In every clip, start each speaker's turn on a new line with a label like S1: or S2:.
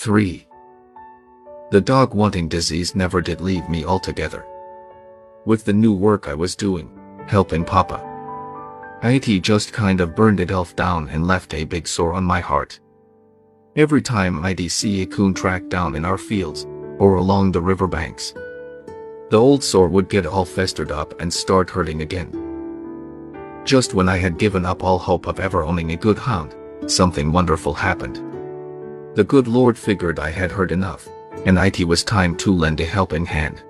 S1: 3. The dog wanting disease never did leave me altogether. With the new work I was doing, helping Papa, IT just kind of burned itself down and left a big sore on my heart. Every time I'd see a coon track down in our fields, or along the riverbanks, the old sore would get all festered up and start hurting again. Just when I had given up all hope of ever owning a good hound, something wonderful happened. The good Lord figured I had heard enough, and it was time to lend a helping hand.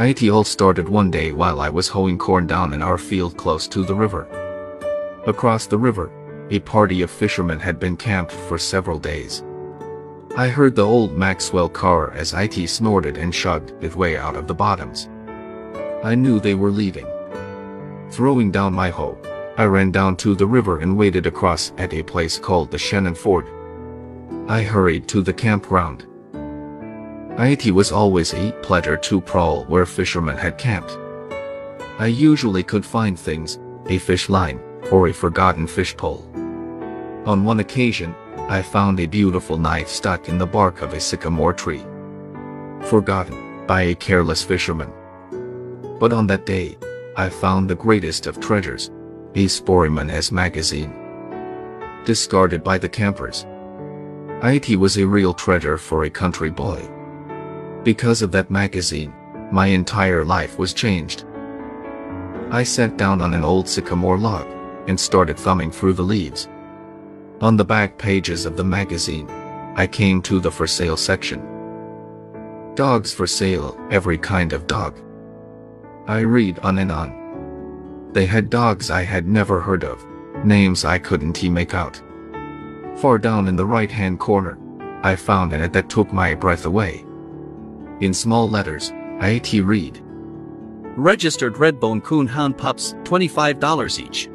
S1: It all started one day while I was hoeing corn down in our field close to the river. Across the river, a party of fishermen had been camped for several days. I heard the old Maxwell car as IT snorted and shrugged its way out of the bottoms. I knew they were leaving. Throwing down my hoe, I ran down to the river and waded across at a place called the Shannon Ford. I hurried to the campground. It was always a pleasure to prowl where fishermen had camped. I usually could find things, a fish line, or a forgotten fish pole. On one occasion, I found a beautiful knife stuck in the bark of a sycamore tree. Forgotten by a careless fisherman. But on that day, I found the greatest of treasures, a Sportsman's magazine. Discarded by the campers. It was a real treasure for a country boy. Because of that magazine, my entire life was changed. I sat down on an old sycamore log and started thumbing through the leaves. On the back pages of the magazine, I came to the for sale section. Dogs for sale, every kind of dog. I read on and on. They had dogs I had never heard of, names I couldn't make out. Far down in the right hand corner, I found an ad that took my breath away. In small letters, IT read.
S2: Registered Redbone Coon Hound Pups, $25 each.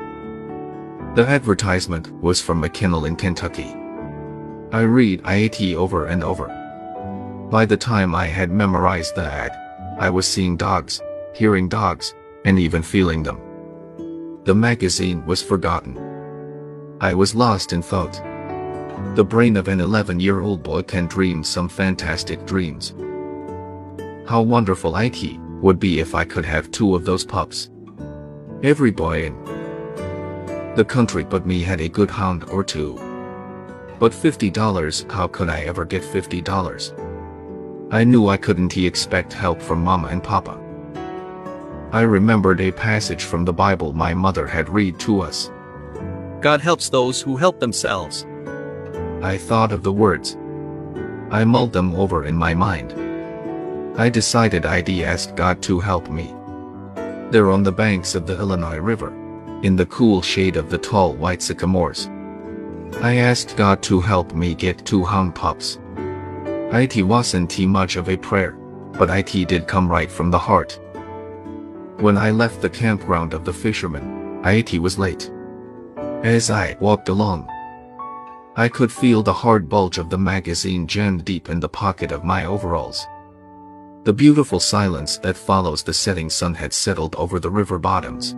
S1: The advertisement was from McKinnell in Kentucky. I read IAT over and over. By the time I had memorized the ad, I was seeing dogs, hearing dogs, and even feeling them. The magazine was forgotten. I was lost in thought. The brain of an 11-year-old boy can dream some fantastic dreams. How wonderful IT would be if I could have two of those pups. Every boy in the country but me had a good hound or two. But $50, how could I ever get $50? I knew I couldn't expect help from mama and papa. I remembered a passage from the Bible my mother had read to us.
S2: God helps those who help themselves.
S1: I thought of the words. I mulled them over in my mind. I decided I'd ask God to help me. They're on the banks of the Illinois River in the cool shade of the tall white sycamores. I asked God to help me get two hound pups. It wasn't much of a prayer, but it did come right from the heart. When I left the campground of the fishermen, it was late. As I walked along, I could feel the hard bulge of the magazine jammed deep in the pocket of my overalls. The beautiful silence that follows the setting sun had settled over the river bottoms.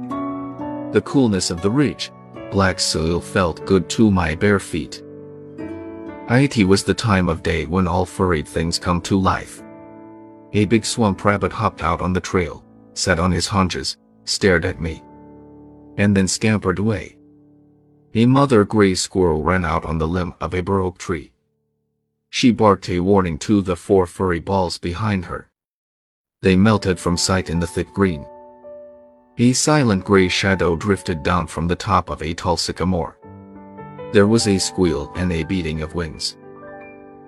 S1: The coolness of the rich, black soil felt good to my bare feet. It was the time of day when all furried things come to life. A big swamp rabbit hopped out on the trail, sat on his haunches, stared at me, and then scampered away. A mother gray squirrel ran out on the limb of a bur oak tree. She barked a warning to the four furry balls behind her. They melted from sight in the thick green. A silent gray shadow drifted down from the top of a tall sycamore. There was a squeal and a beating of wings.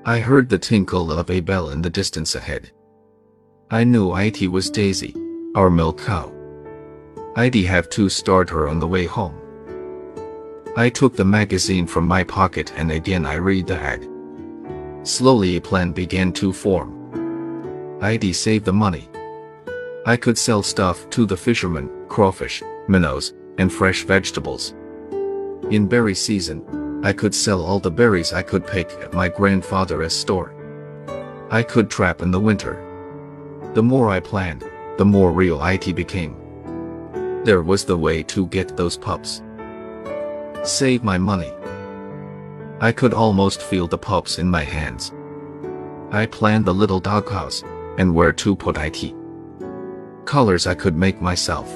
S1: I heard the tinkle of a bell in the distance ahead. I knew it was Daisy, our milk cow. I'd have to start her on the way home. I took the magazine from my pocket and again I read the ad. Slowly a plan began to form. I'd save the money. I could sell stuff to the fishermen, crawfish, minnows, and fresh vegetables. In berry season, I could sell all the berries I could pick at my grandfather's store. I could trap in the winter. The more I planned, the more real IT became. There was the way to get those pups. Save my money. I could almost feel the pups in my hands. I planned the little doghouse and where to put it. Colors I could make myself.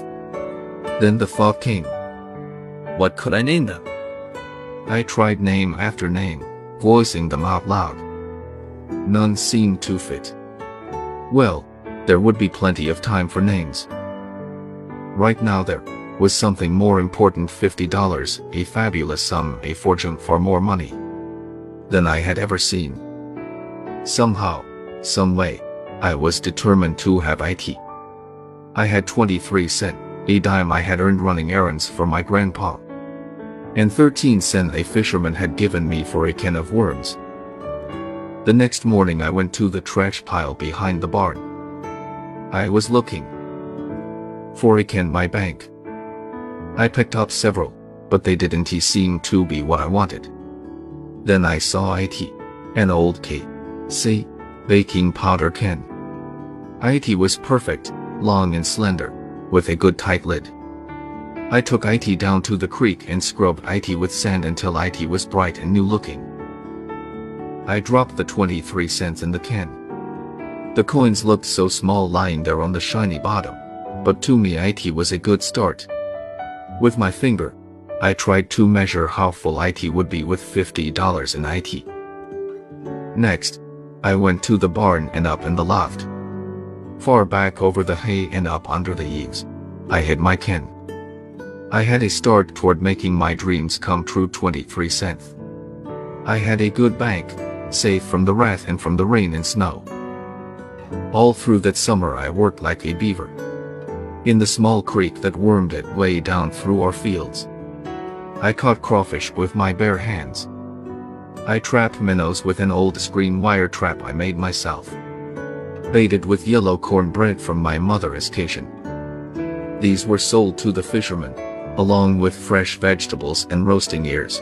S1: Then the thought came.
S2: What could I name them?
S1: I tried name after name, voicing them out loud. None seemed to fit. Well, there would be plenty of time for names. Right now there was something more important $50, a fabulous sum, a fortune for more money than I had ever seen. Somehow, some way, I was determined to have it. I had 23 cent, a dime I had earned running errands for my grandpa, and 13 cent a fisherman had given me for a can of worms. The next morning I went to the trash pile behind the barn. I was looking for a can my bank. I picked up several, but they didn't seem to be what I wanted. Then I saw it, an old K. C. baking powder can. It was perfect, long and slender, with a good tight lid. I took it down to the creek and scrubbed it with sand until it was bright and new looking. I dropped the 23 cents in the can. The coins looked so small lying there on the shiny bottom, but to me it was a good start. With my finger, I tried to measure how full it would be with $50 in it. Next, I went to the barn and up in the loft. Far back over the hay and up under the eaves, I hid my can. I had a start toward making my dreams come true 23 cents. I had a good bank, safe from the wrath and from the rain and snow. All through that summer I worked like a beaver in the small creek that wormed its way down through our fields. I caught crawfish with my bare hands. I trapped minnows with an old screen wire trap I made myself. Baited with yellow cornbread from my mother's kitchen. These were sold to the fishermen, along with fresh vegetables and roasting ears.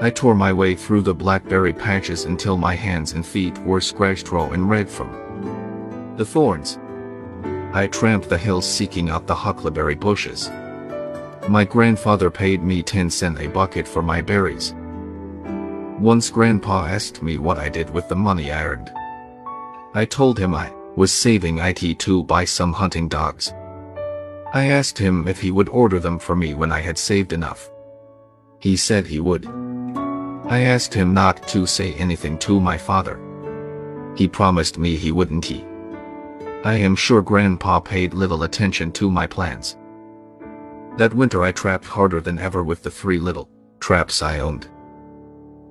S1: I tore my way through the blackberry patches until my hands and feet were scratched raw and red from the thorns. I tramped the hills seeking out the huckleberry bushes. My grandfather paid me 10 cent a bucket for my berries. Once grandpa asked me what I did with the money I earned. I told him I was saving it to buy some hunting dogs. I asked him if he would order them for me when I had saved enough. He said he would. I asked him not to say anything to my father. He promised me he wouldn't he. I am sure Grandpa paid little attention to my plans. That winter I trapped harder than ever with the three little traps I owned.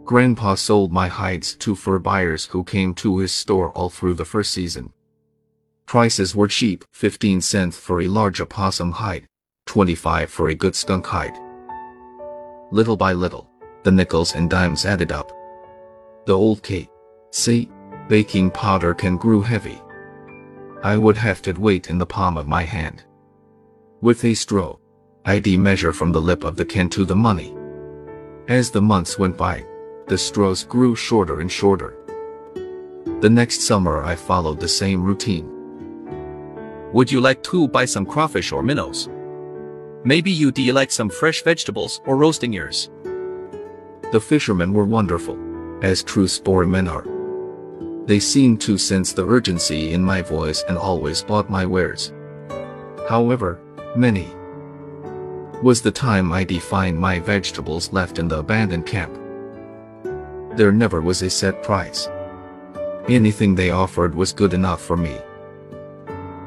S1: Grandpa sold my hides to fur buyers who came to his store all through the first season. Prices were cheap, 15 cents for a large opossum hide, 25 for a good skunk hide. Little by little, the nickels and dimes added up. The old K. C. baking powder can grew heavy, I would heft it weight in the palm of my hand. With a straw, I'd measure from the lip of the can to the money. As the months went by, the straws grew shorter and shorter. The next summer I followed the same routine.
S2: Would you like to buy some crawfish or minnows? Maybe you'd like some fresh vegetables or roasting ears.
S1: The fishermen were wonderful, as true sportsmen are. They seemed to sense the urgency in my voice and always bought my wares. However, many was the time I defined my vegetables left in the abandoned camp. There never was a set price. Anything they offered was good enough for me.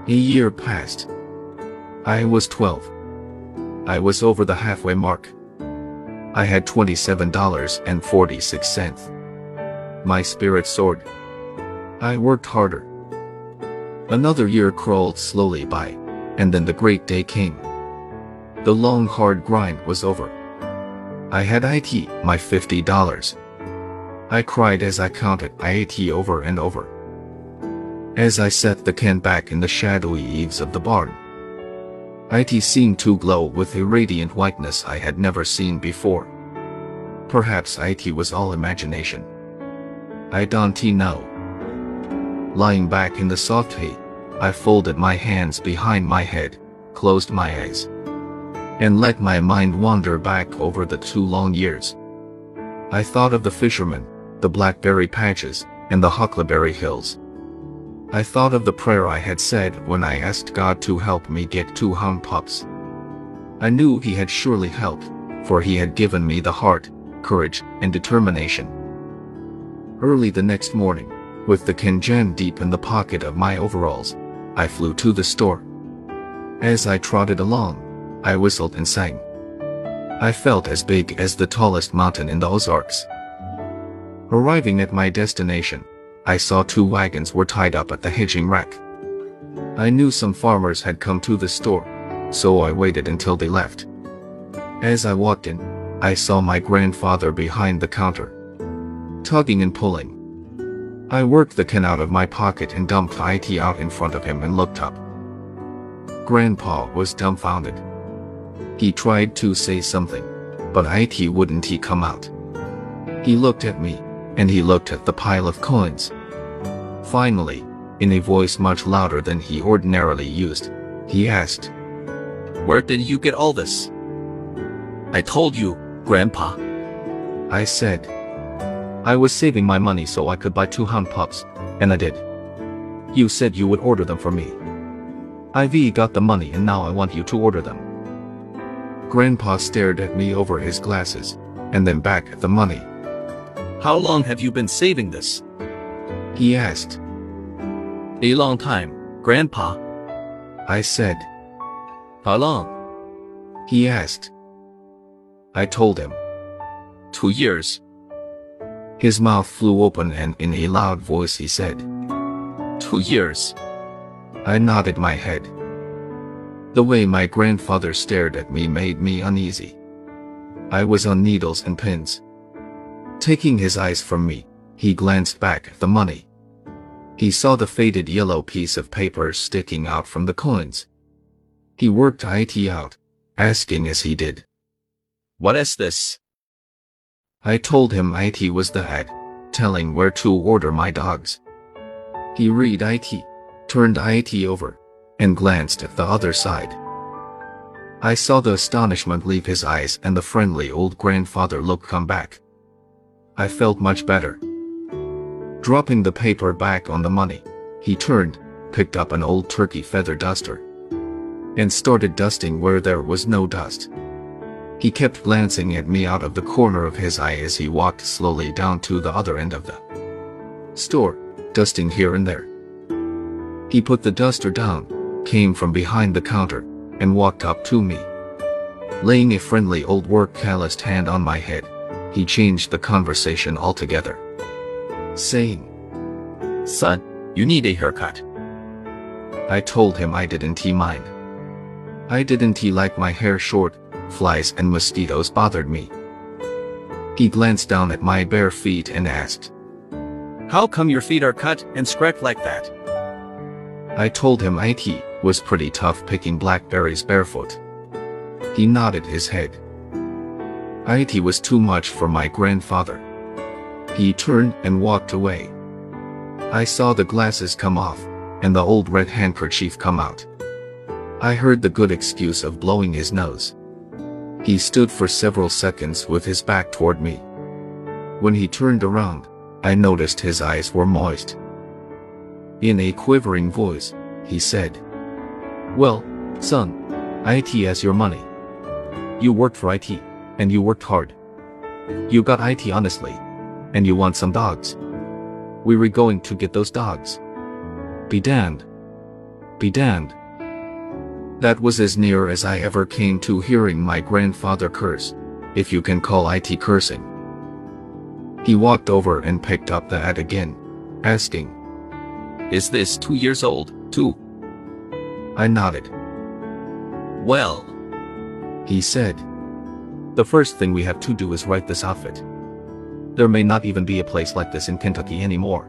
S1: A year passed. I was 12. I was over the halfway mark. I had $27.46. My spirit soared. I worked harder. Another year crawled slowly by, and then the great day came. The long hard grind was over. I had IT, my $50. I cried as I counted IT over and over. As I set the can back in the shadowy eaves of the barn, IT seemed to glow with a radiant whiteness I had never seen before. Perhaps IT was all imagination. I don't know. Lying back in the soft hay, I folded my hands behind my head, closed my eyes, and let my mind wander back over the two long years. I thought of the fishermen, the blackberry patches, and the huckleberry hills. I thought of the prayer I had said when I asked God to help me get two hound pups. I knew He had surely helped, for He had given me the heart, courage, and determination. Early the next morning, with the Kenjan deep in the pocket of my overalls, I flew to the store. As I trotted along, I whistled and sang. I felt as big as the tallest mountain in the Ozarks. Arriving at my destination, I saw two wagons were tied up at the hitching rack. I knew some farmers had come to the store, so I waited until they left. As I walked in, I saw my grandfather behind the counter, tugging and pulling. I worked the can out of my pocket and dumped IT out in front of him and looked up. Grandpa was dumbfounded. He tried to say something, but IT wouldn't he come out. He looked at me, and he looked at the pile of coins. Finally, in a voice much louder than he ordinarily used, he asked,
S2: Where did you get all this? I told you, Grandpa.
S1: I said, I was saving my money so I could buy two hound pups, and I did. You said you would order them for me. IV got the money and now I want you to order them. Grandpa stared at me over his glasses, and then back at the money.
S2: How long have you been saving this?
S1: He asked.
S2: A long time, Grandpa.
S1: I said.
S2: How long?
S1: He asked. I told him.
S2: Two years.
S1: His mouth flew open and in a loud voice he said.
S2: Two years.
S1: I nodded my head. The way my grandfather stared at me made me uneasy. I was on needles and pins. Taking his eyes from me, he glanced back at the money. He saw the faded yellow piece of paper sticking out from the coins. He worked IT out, asking as he did.
S2: What is this?
S1: I told him IT was the ad, telling where to order my dogs. He read IT, turned IT over, and glanced at the other side. I saw the astonishment leave his eyes and the friendly old grandfather look come back. I felt much better. Dropping the paper back on the money, he turned, picked up an old turkey feather duster, and started dusting where there was no dust. He kept glancing at me out of the corner of his eye as he walked slowly down to the other end of the store, dusting here and there. He put the duster down, came from behind the counter, and walked up to me. Laying a friendly old work calloused hand on my head, he changed the conversation altogether. Saying,
S2: Son, you need a haircut.
S1: I told him I didn't he mind. I didn't he like my hair short, flies and mosquitoes bothered me. He glanced down at my bare feet and asked,
S2: How come your feet are cut and scratched like that?
S1: I told him IT was pretty tough picking blackberries barefoot. He nodded his head. IT was too much for my grandfather. He turned and walked away. I saw the glasses come off, and the old red handkerchief come out. I heard the good excuse of blowing his nose. He stood for several seconds with his back toward me. When he turned around, I noticed his eyes were moist. In a quivering voice, he said, Well, son, IT has your money. You worked for IT, and you worked hard. You got IT honestly, and you want some dogs. We were going to get those dogs. Be damned. Be damned. That was as near as I ever came to hearing my grandfather curse, if you can call IT cursing. He walked over and picked up the hat again, asking,
S2: Is this two years old, too?
S1: I nodded.
S2: Well,
S1: He said, The first thing we have to do is write this outfit. There may not even be a place like this in Kentucky anymore.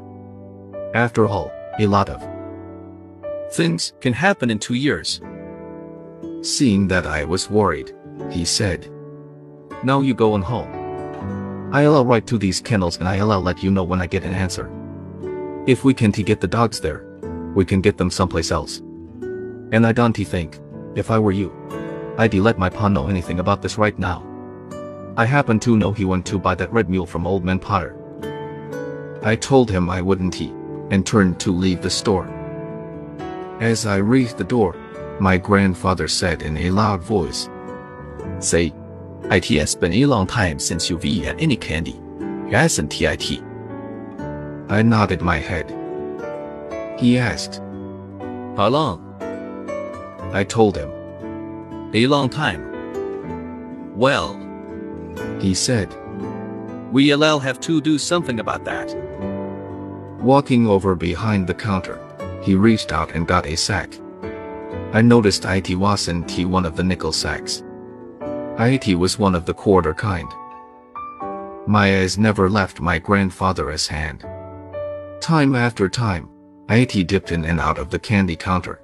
S1: After all, a lot of
S2: things can happen in two years.
S1: Seeing that I was worried, he said, Now you go on home. I'll write to these kennels and I'll let you know when I get an answer. If we can't get the dogs there, we can get them someplace else. And I don't think, if I were you, I'd let my pa know anything about this right now. I happen to know he went to buy that red mule from Old Man Potter. I told him I wouldn't he, and turned to leave the store. As I reached the door, my grandfather said in a loud voice,
S2: Say, it has been a long time since you've eaten any candy, hasn't it?
S1: I nodded my head. He asked,
S2: How long?
S1: I told him.
S2: A long time. Well,
S1: He said,
S2: we'll have to do something about that.
S1: Walking over behind the counter, he reached out and got a sack. I noticed it wasn't one of the nickel sacks. It was one of the quarter kind. My eyes never left my grandfather's hand. Time after time, it dipped in and out of the candy counter.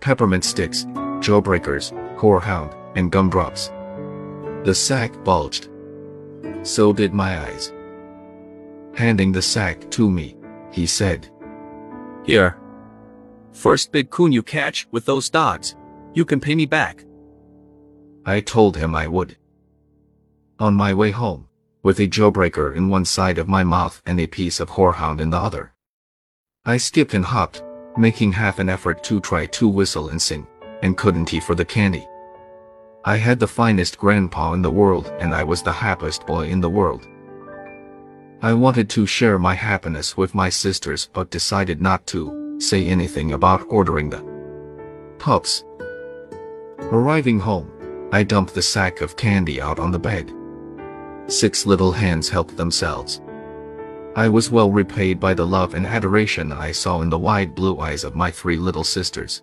S1: Peppermint sticks, jawbreakers, horehound, and gumdrops. The sack bulged. So did my eyes. Handing the sack to me, he said,
S2: Here. First big coon you catch with those dogs, you can pay me back.
S1: I told him I would. On my way home, with a jawbreaker in one side of my mouth and a piece of horehound in the other. I skipped and hopped, making half an effort to try to whistle and sing, and couldn't he for the candy. I had the finest grandpa in the world and I was the happiest boy in the world. I wanted to share my happiness with my sisters but decided not to say anything about ordering the pups. Arriving home, I dumped the sack of candy out on the bed. Six little hands helped themselves. I was well repaid by the love and adoration I saw in the wide blue eyes of my three little sisters.